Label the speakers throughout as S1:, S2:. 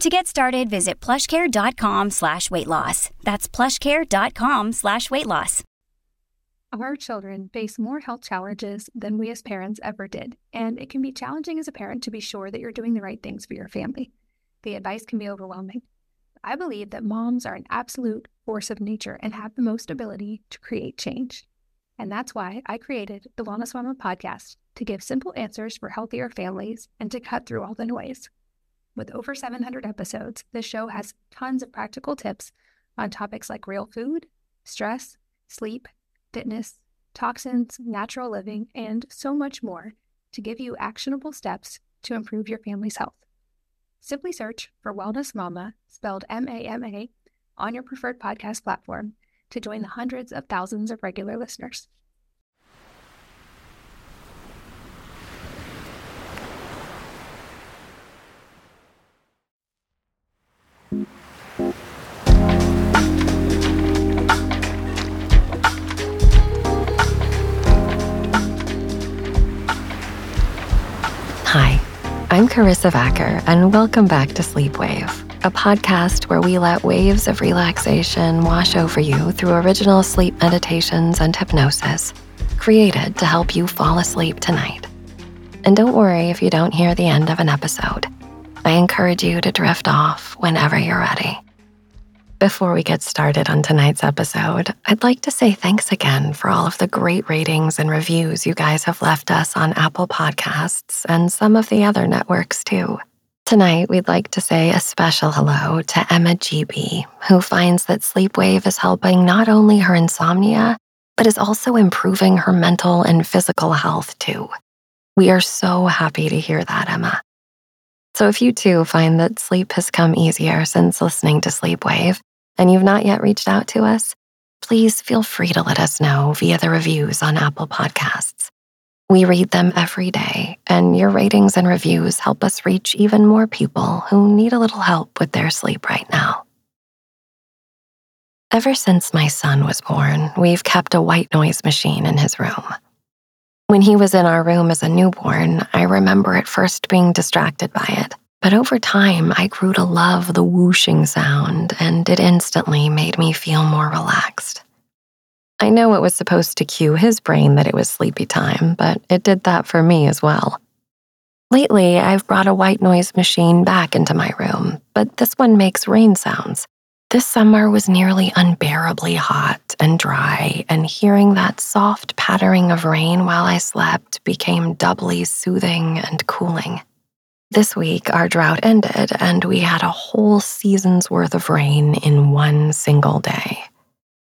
S1: To get started, visit plushcare.com slash weight loss. That's plushcare.com slash weight loss.
S2: Our children face more health challenges than we as parents ever did, and it can be challenging as a parent to be sure that you're doing the right things for your family. The advice can be overwhelming. I believe that moms are an absolute force of nature and have the most ability to create change. And that's why I created the Wellness Mama podcast to give simple answers for healthier families and to cut through all the noise. With over 700 episodes, this show has tons of practical tips on topics like real food, stress, sleep, fitness, toxins, natural living, and so much more to give you actionable steps to improve your family's health. Simply search for Wellness Mama, spelled M A M A, on your preferred podcast platform to join the hundreds of thousands of regular listeners.
S3: I'm Karissa Vacker, and welcome back to Sleepwave, a podcast where we let waves of relaxation wash over you through original sleep meditations and hypnosis, created to help you fall asleep tonight. And don't worry if you don't hear the end of an episode. I encourage you to drift off whenever you're ready. Before we get started on tonight's episode, I'd like to say thanks again for all of the great ratings and reviews you guys have left us on Apple Podcasts and some of the other networks too. Tonight, we'd like to say a special hello to Emma GB, who finds that Sleepwave is helping not only her insomnia, but is also improving her mental and physical health too. We are so happy to hear that, Emma. So if you too find that sleep has come easier since listening to Sleepwave, and you've not yet reached out to us, please feel free to let us know via the reviews on Apple Podcasts. We read them every day, and your ratings and reviews help us reach even more people who need a little help with their sleep right now. Ever since my son was born, we've kept a white noise machine in his room. When he was in our room as a newborn, I remember at first being distracted by it. But over time, I grew to love the whooshing sound, and it instantly made me feel more relaxed. I know it was supposed to cue his brain that it was sleepy time, but it did that for me as well. Lately, I've brought a white noise machine back into my room, but this one makes rain sounds. This summer was nearly unbearably hot and dry, and hearing that soft pattering of rain while I slept became doubly soothing and cooling. This week, our drought ended, and we had a whole season's worth of rain in one single day.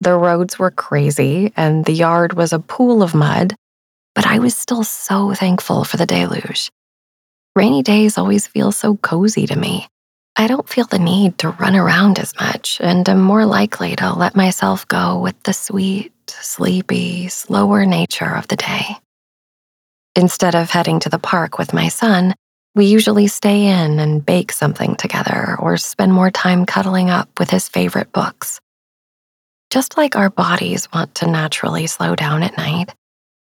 S3: The roads were crazy, and the yard was a pool of mud, but I was still so thankful for the deluge. Rainy days always feel so cozy to me. I don't feel the need to run around as much, and am more likely to let myself go with the sweet, sleepy, slower nature of the day. Instead of heading to the park with my son, we usually stay in and bake something together or spend more time cuddling up with his favorite books. Just like our bodies want to naturally slow down at night,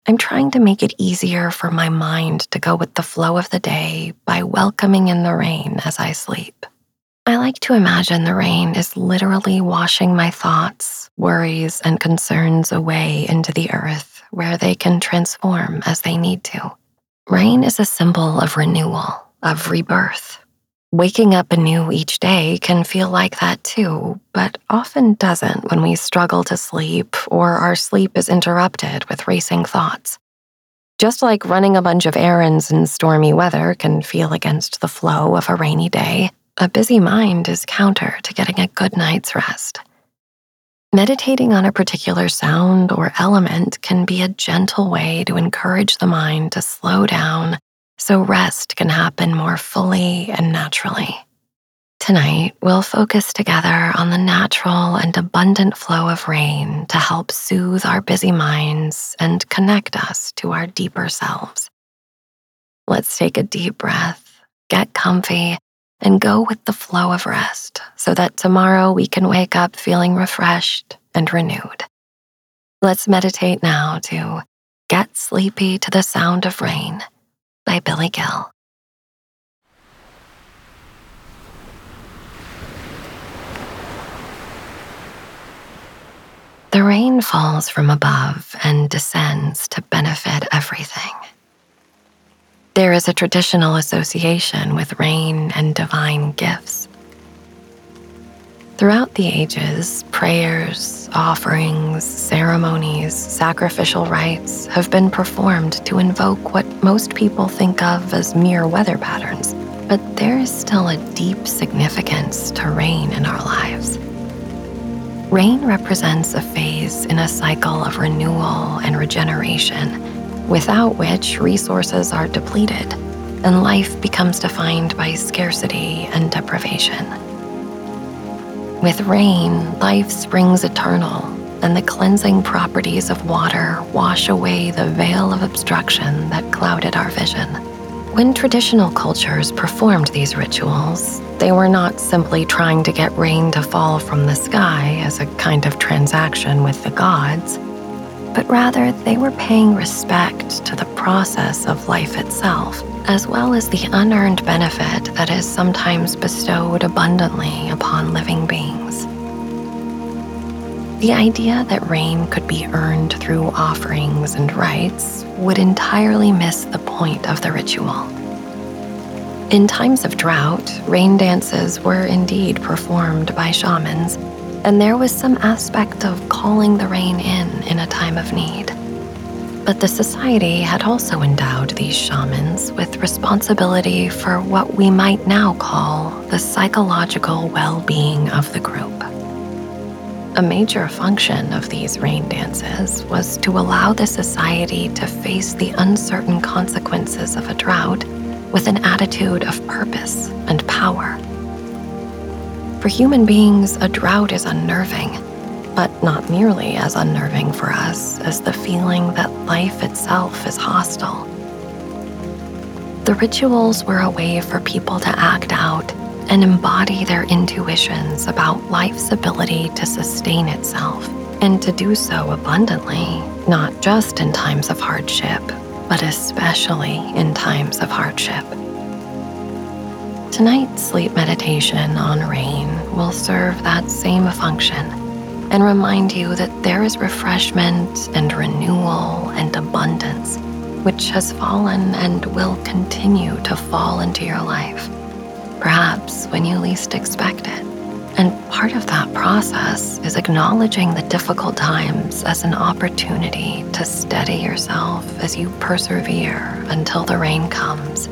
S3: I'm trying to make it easier for my mind to go with the flow of the day by welcoming in the rain as I sleep. I like to imagine the rain is literally washing my thoughts, worries, and concerns away into the earth where they can transform as they need to. Rain is a symbol of renewal, of rebirth. Waking up anew each day can feel like that too, but often doesn't when we struggle to sleep or our sleep is interrupted with racing thoughts. Just like running a bunch of errands in stormy weather can feel against the flow of a rainy day, a busy mind is counter to getting a good night's rest. Meditating on a particular sound or element can be a gentle way to encourage the mind to slow down so rest can happen more fully and naturally. Tonight, we'll focus together on the natural and abundant flow of rain to help soothe our busy minds and connect us to our deeper selves. Let's take a deep breath, get comfy, and go with the flow of rest so that tomorrow we can wake up feeling refreshed and renewed. Let's meditate now to Get Sleepy to the Sound of Rain by Billy Gill. The rain falls from above and descends to benefit everything. There is a traditional association with rain and divine gifts. Throughout the ages, prayers, offerings, ceremonies, sacrificial rites have been performed to invoke what most people think of as mere weather patterns, but there is still a deep significance to rain in our lives. Rain represents a phase in a cycle of renewal and regeneration, without which resources are depleted and life becomes defined by scarcity and deprivation. With rain, life springs eternal, and the cleansing properties of water wash away the veil of obstruction that clouded our vision. When traditional cultures performed these rituals, they were not simply trying to get rain to fall from the sky as a kind of transaction with the gods, but rather they were paying respect to the process of life itself as well as the unearned benefit that is sometimes bestowed abundantly upon living beings. The idea that rain could be earned through offerings and rites would entirely miss the point of the ritual. In times of drought, rain dances were indeed performed by shamans, and there was some aspect of calling the rain in in a time of need. But the society had also endowed these shamans with responsibility for what we might now call the psychological well being of the group. A major function of these rain dances was to allow the society to face the uncertain consequences of a drought with an attitude of purpose and power. For human beings, a drought is unnerving but not nearly as unnerving for us as the feeling that life itself is hostile. The rituals were a way for people to act out and embody their intuitions about life's ability to sustain itself, and to do so abundantly, not just in times of hardship, but especially in times of hardship. Tonight's sleep meditation on rain will serve that same function and remind you that there is refreshment and renewal and abundance which has fallen and will continue to fall into your life, perhaps when you least expect it. And part of that process is acknowledging the difficult times as an opportunity to steady yourself as you persevere until the rain comes,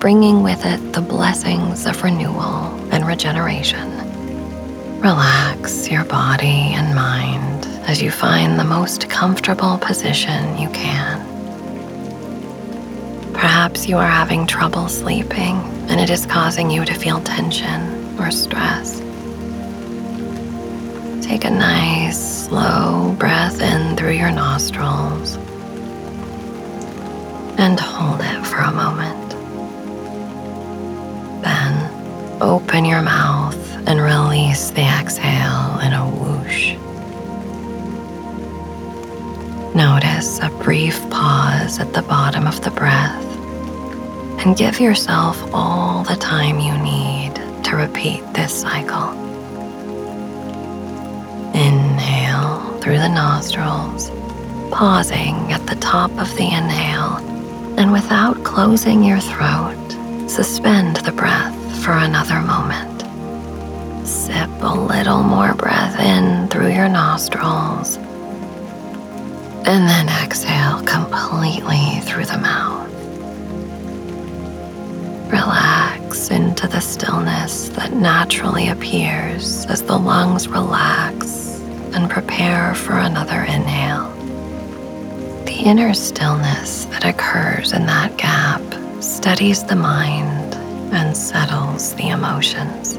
S3: bringing with it the blessings of renewal and regeneration. Relax your body and mind as you find the most comfortable position you can. Perhaps you are having trouble sleeping and it is causing you to feel tension or stress. Take a nice, slow breath in through your nostrils and hold it for a moment. Open your mouth and release the exhale in a whoosh. Notice a brief pause at the bottom of the breath and give yourself all the time you need to repeat this cycle. Inhale through the nostrils, pausing at the top of the inhale, and without closing your throat, suspend the breath for another moment. Sip a little more breath in through your nostrils, and then exhale completely through the mouth. Relax into the stillness that naturally appears as the lungs relax and prepare for another inhale. The inner stillness that occurs in that gap steadies the mind and settles the emotions.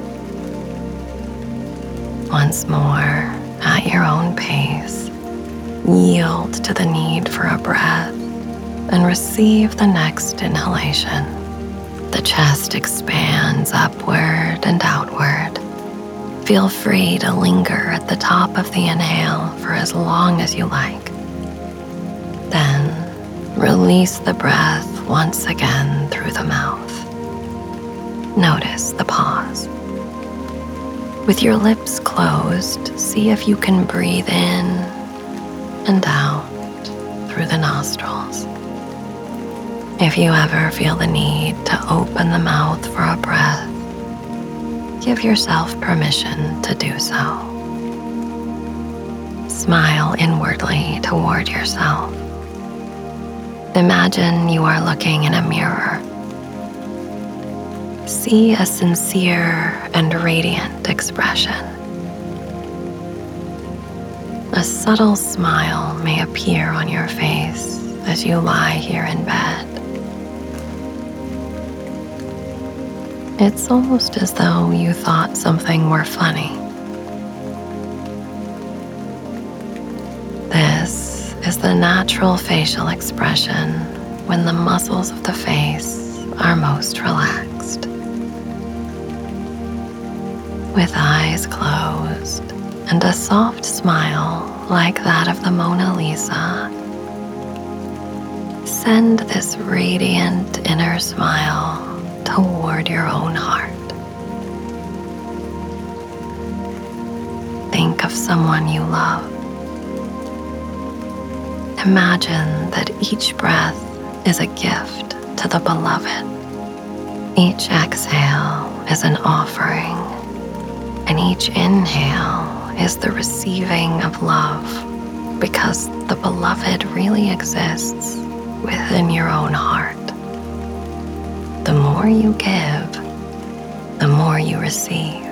S3: Once more, at your own pace, yield to the need for a breath and receive the next inhalation. The chest expands upward and outward. Feel free to linger at the top of the inhale for as long as you like. Then release the breath once again through the mouth. Notice the pause. With your lips closed, see if you can breathe in and out through the nostrils. If you ever feel the need to open the mouth for a breath, give yourself permission to do so. Smile inwardly toward yourself. Imagine you are looking in a mirror. See a sincere and radiant expression. A subtle smile may appear on your face as you lie here in bed. It's almost as though you thought something were funny. This is the natural facial expression when the muscles of the face are most relaxed. With eyes closed and a soft smile like that of the Mona Lisa, send this radiant inner smile toward your own heart. Think of someone you love. Imagine that each breath is a gift to the beloved. Each exhale is an offering, and each inhale is the receiving of love because the beloved really exists within your own heart the more you give, the more you receive.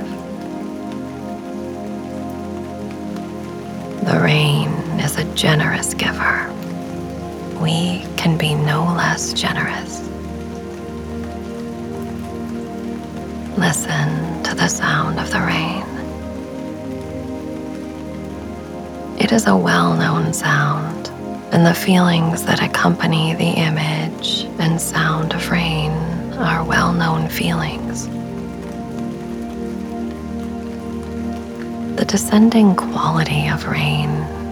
S3: The rain is a generous giver. We can be no less generous. Listen the sound of the rain. It is a well known sound, and the feelings that accompany the image and sound of rain are well known feelings. The descending quality of rain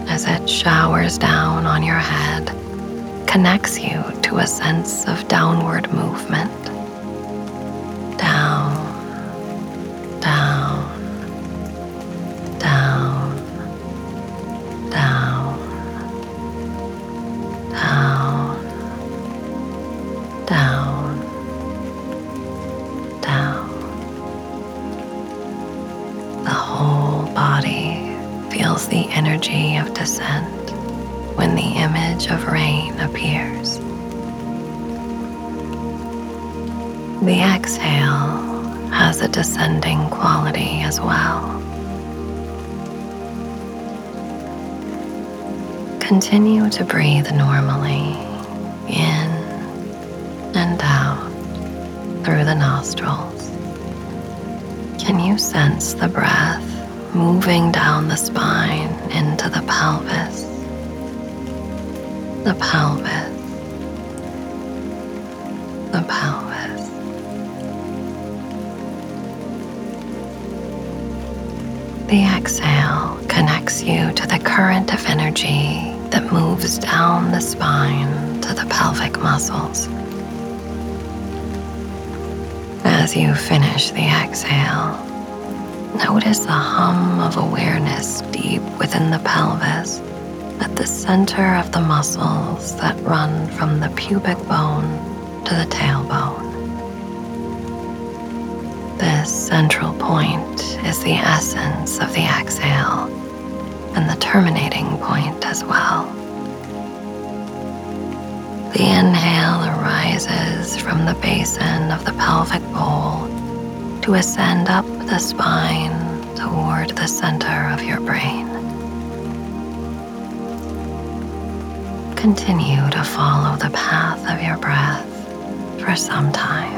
S3: as it showers down on your head connects you to a sense of downward movement. Continue to breathe normally in and out through the nostrils. Can you sense the breath moving down the spine into the pelvis? The pelvis. The pelvis. The exhale connects you to the current of energy the spine to the pelvic muscles. As you finish the exhale, notice a hum of awareness deep within the pelvis at the center of the muscles that run from the pubic bone to the tailbone. This central point is the essence of the exhale and the terminating point as well. The inhale arises from the basin of the pelvic bowl to ascend up the spine toward the center of your brain. Continue to follow the path of your breath for some time.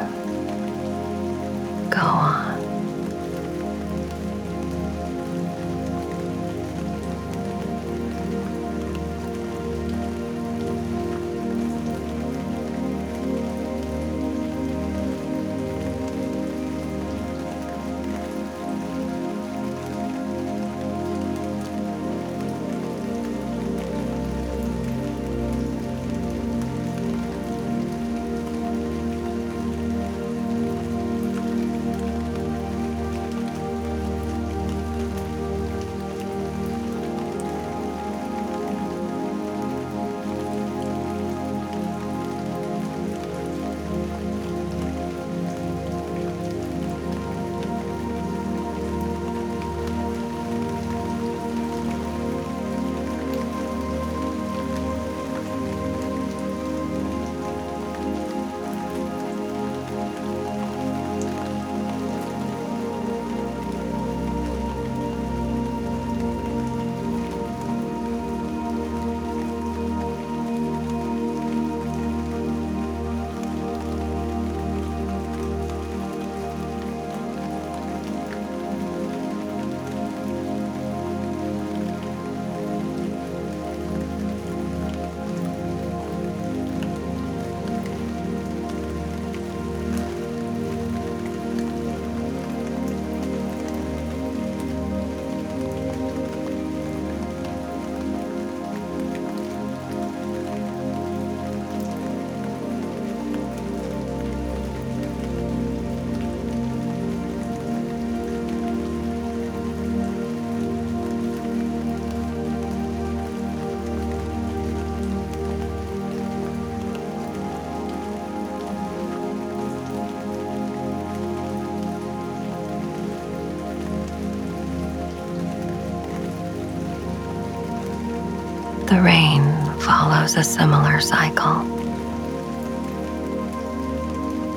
S3: The rain follows a similar cycle.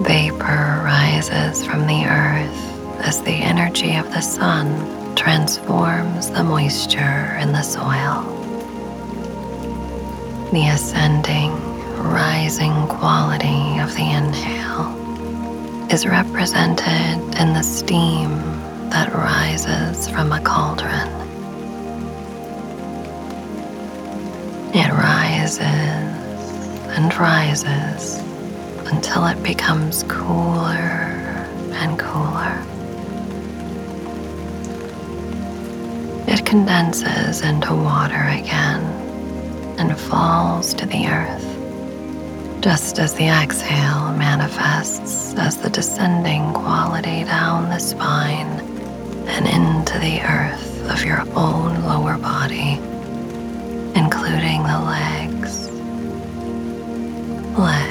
S3: Vapor rises from the earth as the energy of the sun transforms the moisture in the soil. The ascending, rising quality of the inhale is represented in the steam that rises from a cauldron. It rises and rises until it becomes cooler and cooler. It condenses into water again and falls to the earth, just as the exhale manifests as the descending quality down the spine and into the earth of your own lower body including the legs, legs,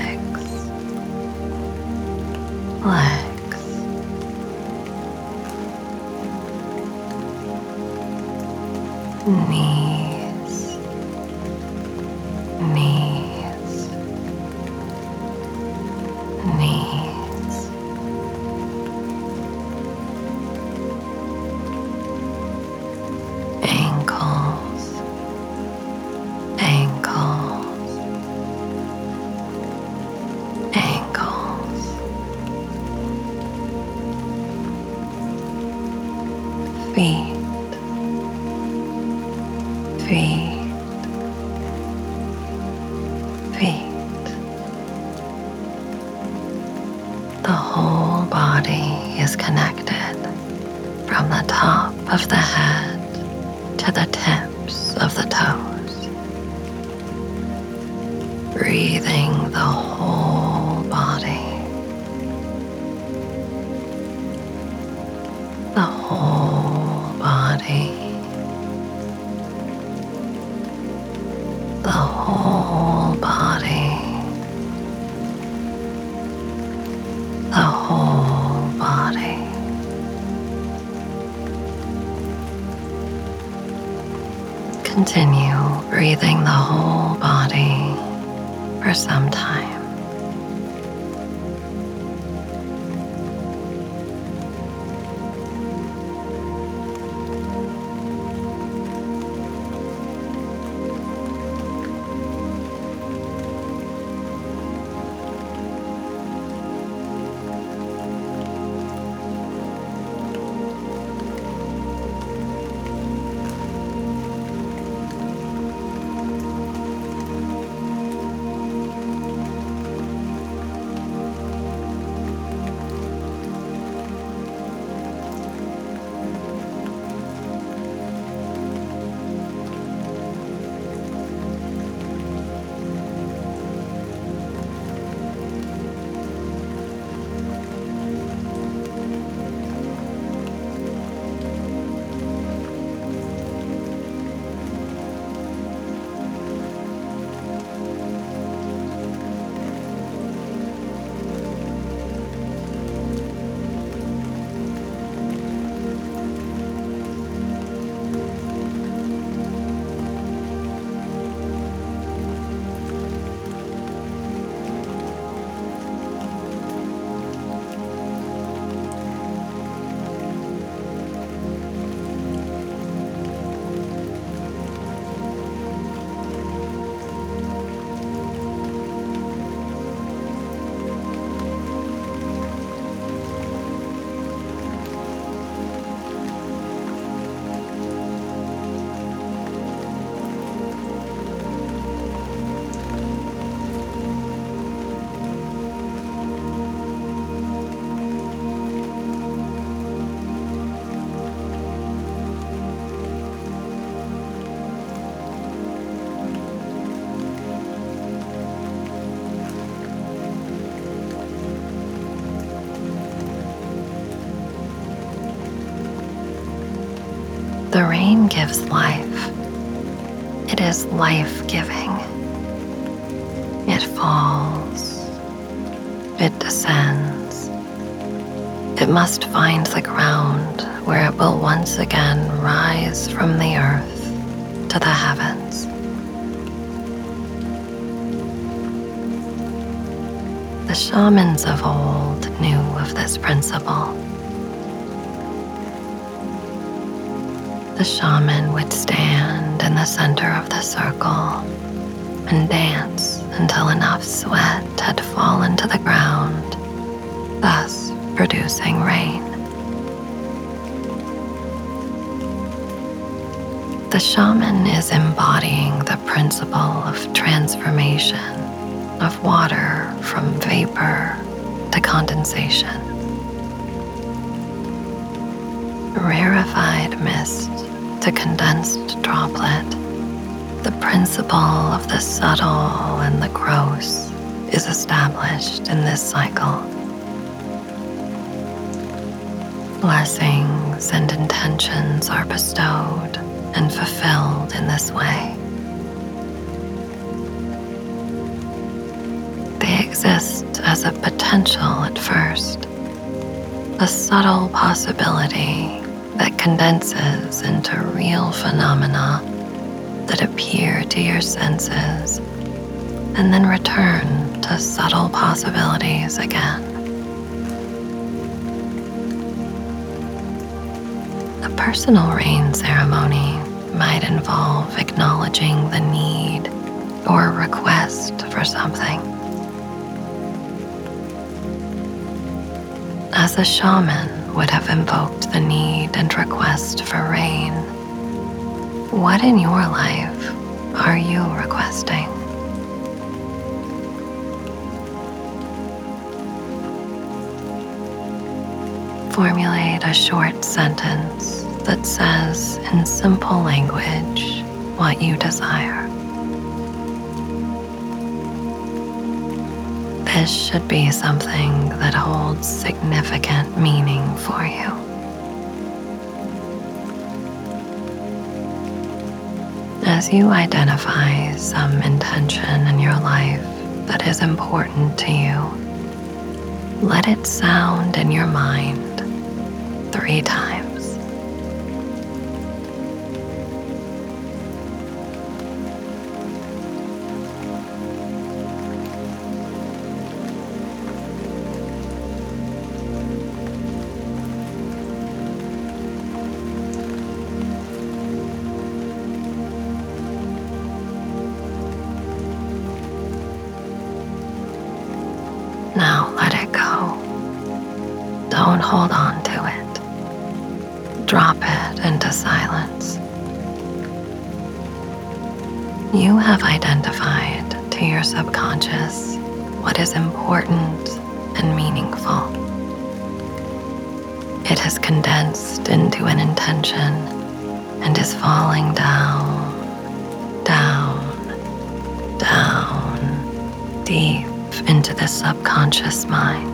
S3: The rain gives life. It is life giving. It falls. It descends. It must find the ground where it will once again rise from the earth to the heavens. The shamans of old knew of this principle. The shaman would stand in the center of the circle and dance until enough sweat had fallen to the ground, thus producing rain. The shaman is embodying the principle of transformation of water from vapor to condensation. Rarefied mist to condensed droplet, the principle of the subtle and the gross is established in this cycle. Blessings and intentions are bestowed and fulfilled in this way. They exist as a potential at first, a subtle possibility that condenses into real phenomena that appear to your senses and then return to subtle possibilities again. A personal rain ceremony might involve acknowledging the need or request for something. As a shaman, would have invoked the need and request for rain. What in your life are you requesting? Formulate a short sentence that says in simple language what you desire. This should be something that holds significant meaning for you. As you identify some intention in your life that is important to you, let it sound in your mind three times. Don't hold on to it. Drop it into silence. You have identified to your subconscious what is important and meaningful. It has condensed into an intention and is falling down, down, down, deep into the subconscious mind.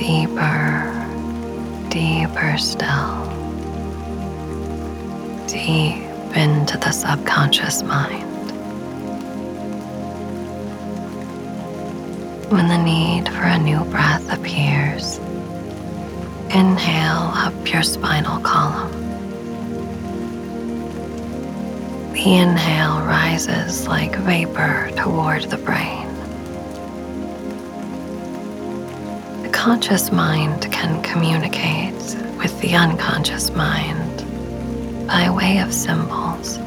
S3: Deeper, deeper still. Deep into the subconscious mind. When the need for a new breath appears, inhale up your spinal column. The inhale rises like vapor toward the brain. Conscious mind can communicate with the unconscious mind by way of symbols.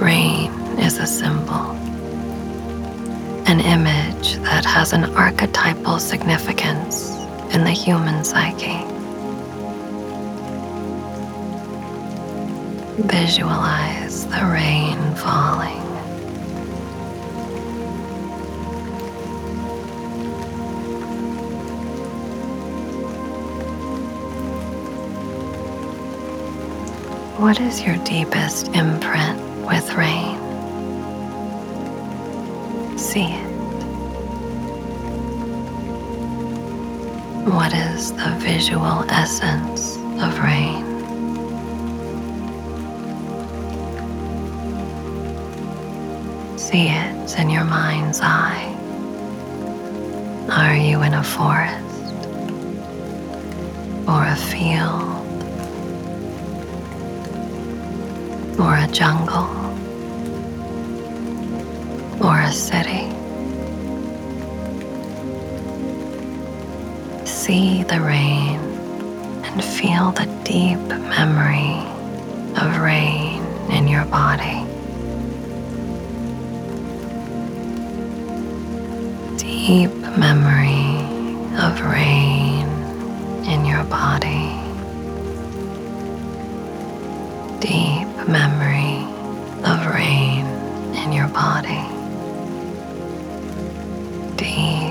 S3: Rain is a symbol, an image that has an archetypal significance in the human psyche. Visualize the rain falling. What is your deepest imprint with rain? See it. What is the visual essence of rain? See it in your mind's eye. Are you in a forest or a field or a jungle or a city? See the rain and feel the deep memory of rain in your body. Deep memory of rain in your body. Deep memory of rain in your body. Deep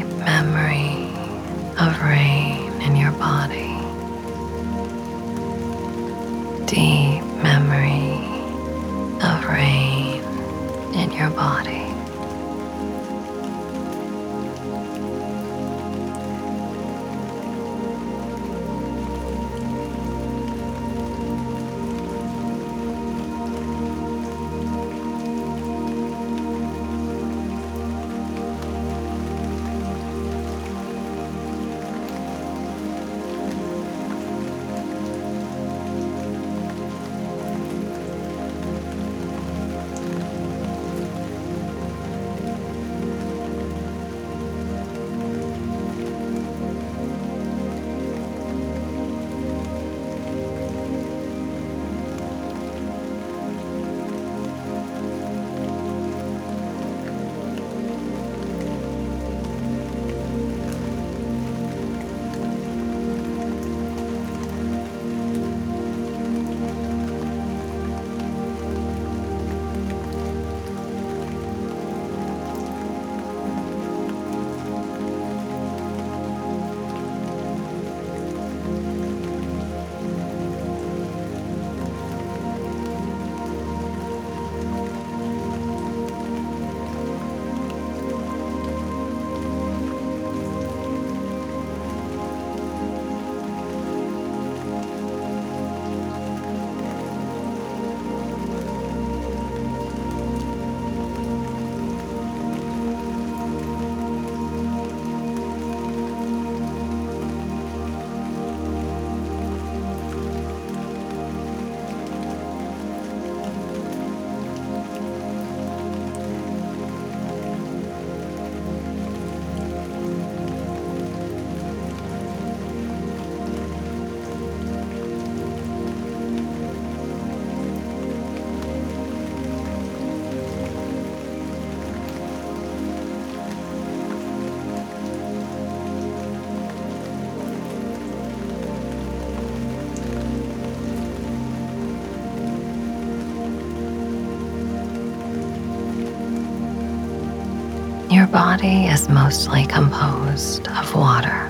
S3: Your body is mostly composed of water.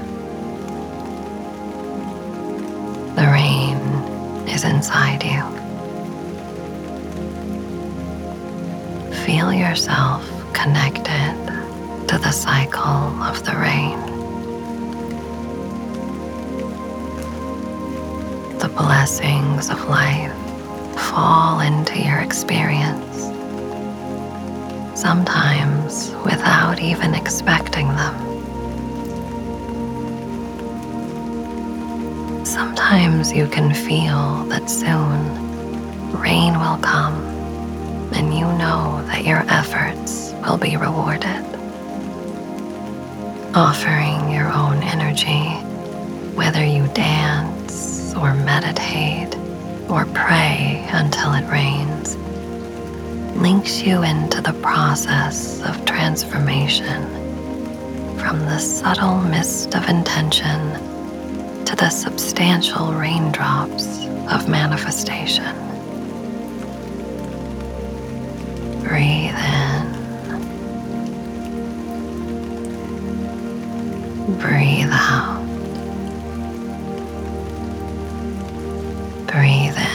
S3: The rain is inside you. Feel yourself connected to the cycle of the rain. The blessings of life fall into your experience, sometimes without even expecting them. Sometimes you can feel that soon rain will come and you know that your efforts will be rewarded. Offering your own energy, whether you dance or meditate or pray until it rains, links you into the process of transformation from the subtle mist of intention to the substantial raindrops of manifestation. Breathe in. Breathe out. Breathe in.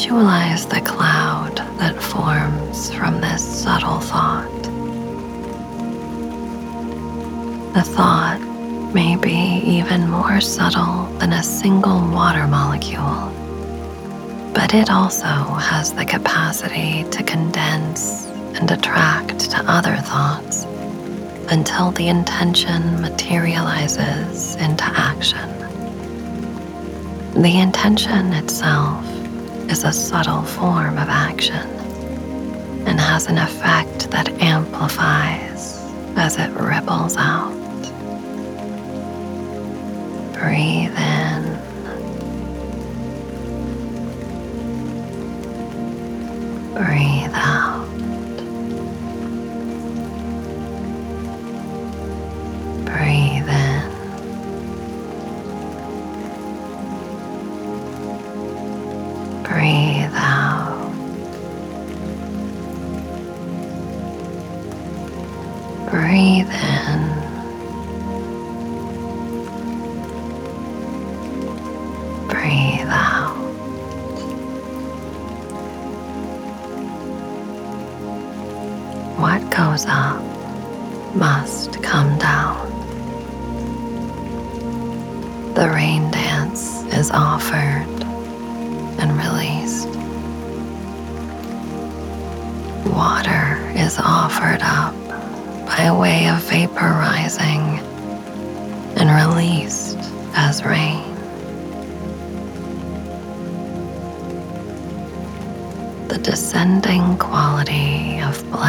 S3: Visualize the cloud that forms from this subtle thought. The thought may be even more subtle than a single water molecule, but it also has the capacity to condense and attract to other thoughts until the intention materializes into action. The intention itself is a subtle form of action and has an effect that amplifies as it ripples out. Breathe in. Breathe out.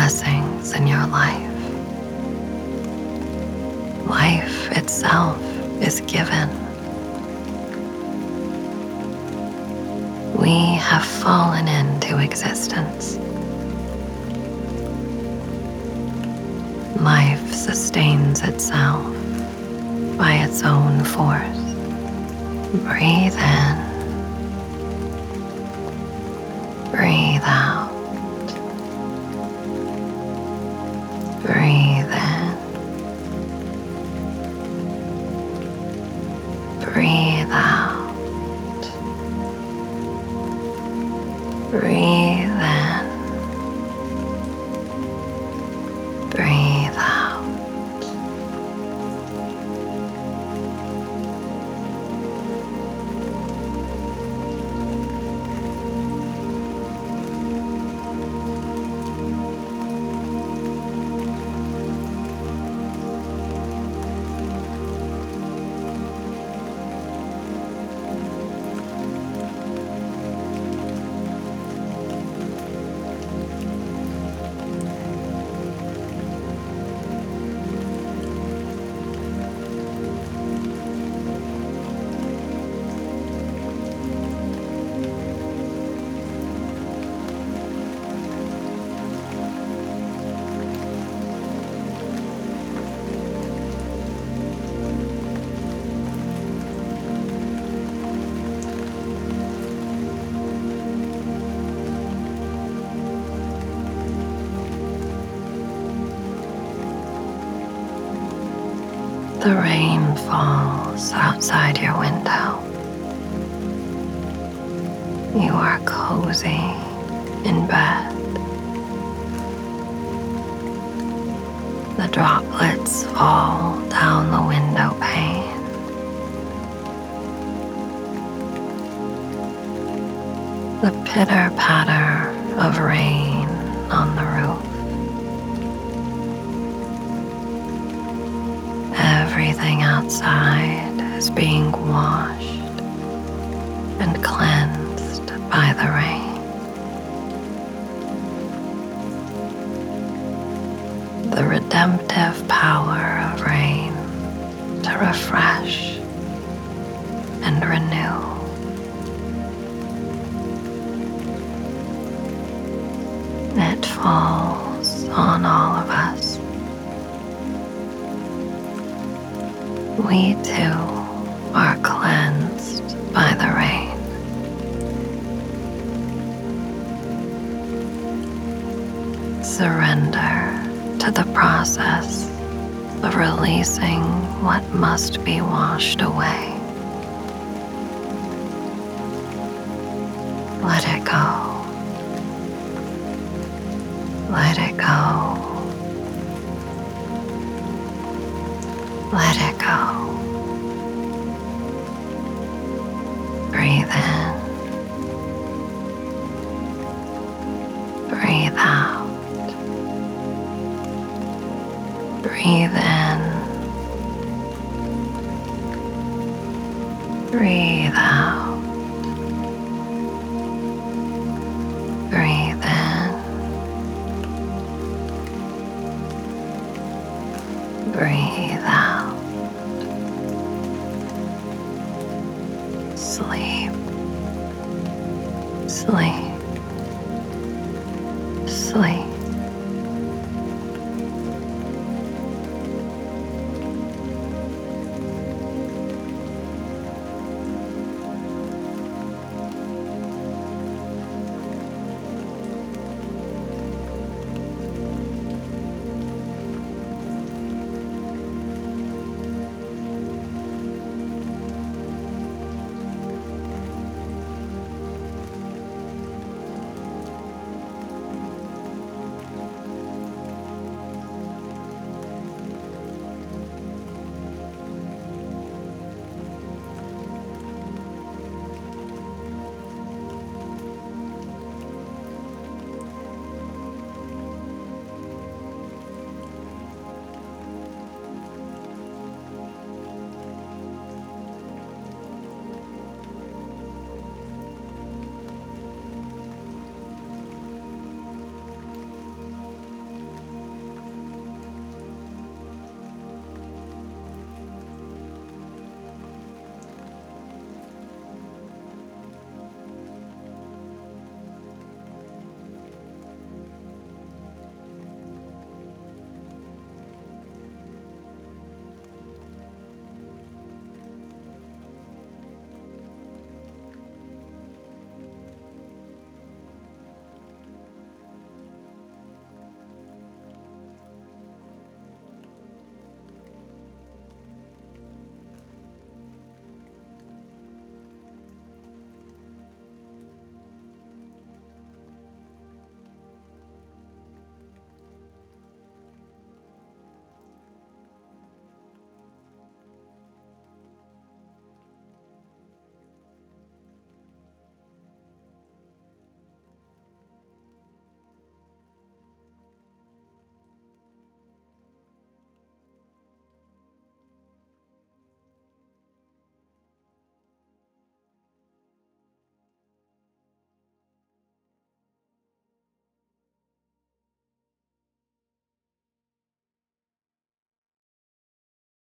S3: Blessings in your life. Life itself is given. We have fallen into existence. Life sustains itself by its own force. Breathe in. Breathe out. Falls outside your window. You are cozy in bed. The droplets fall down the window pane. The pitter patter of rain Everything outside is being washed and cleansed by the rain. The redemptive power of rain to refresh and renew. It falls on all of us. We too are cleansed by the rain. Surrender to the process of releasing what must be washed away. Breathe out. Sleep. Sleep. Sleep.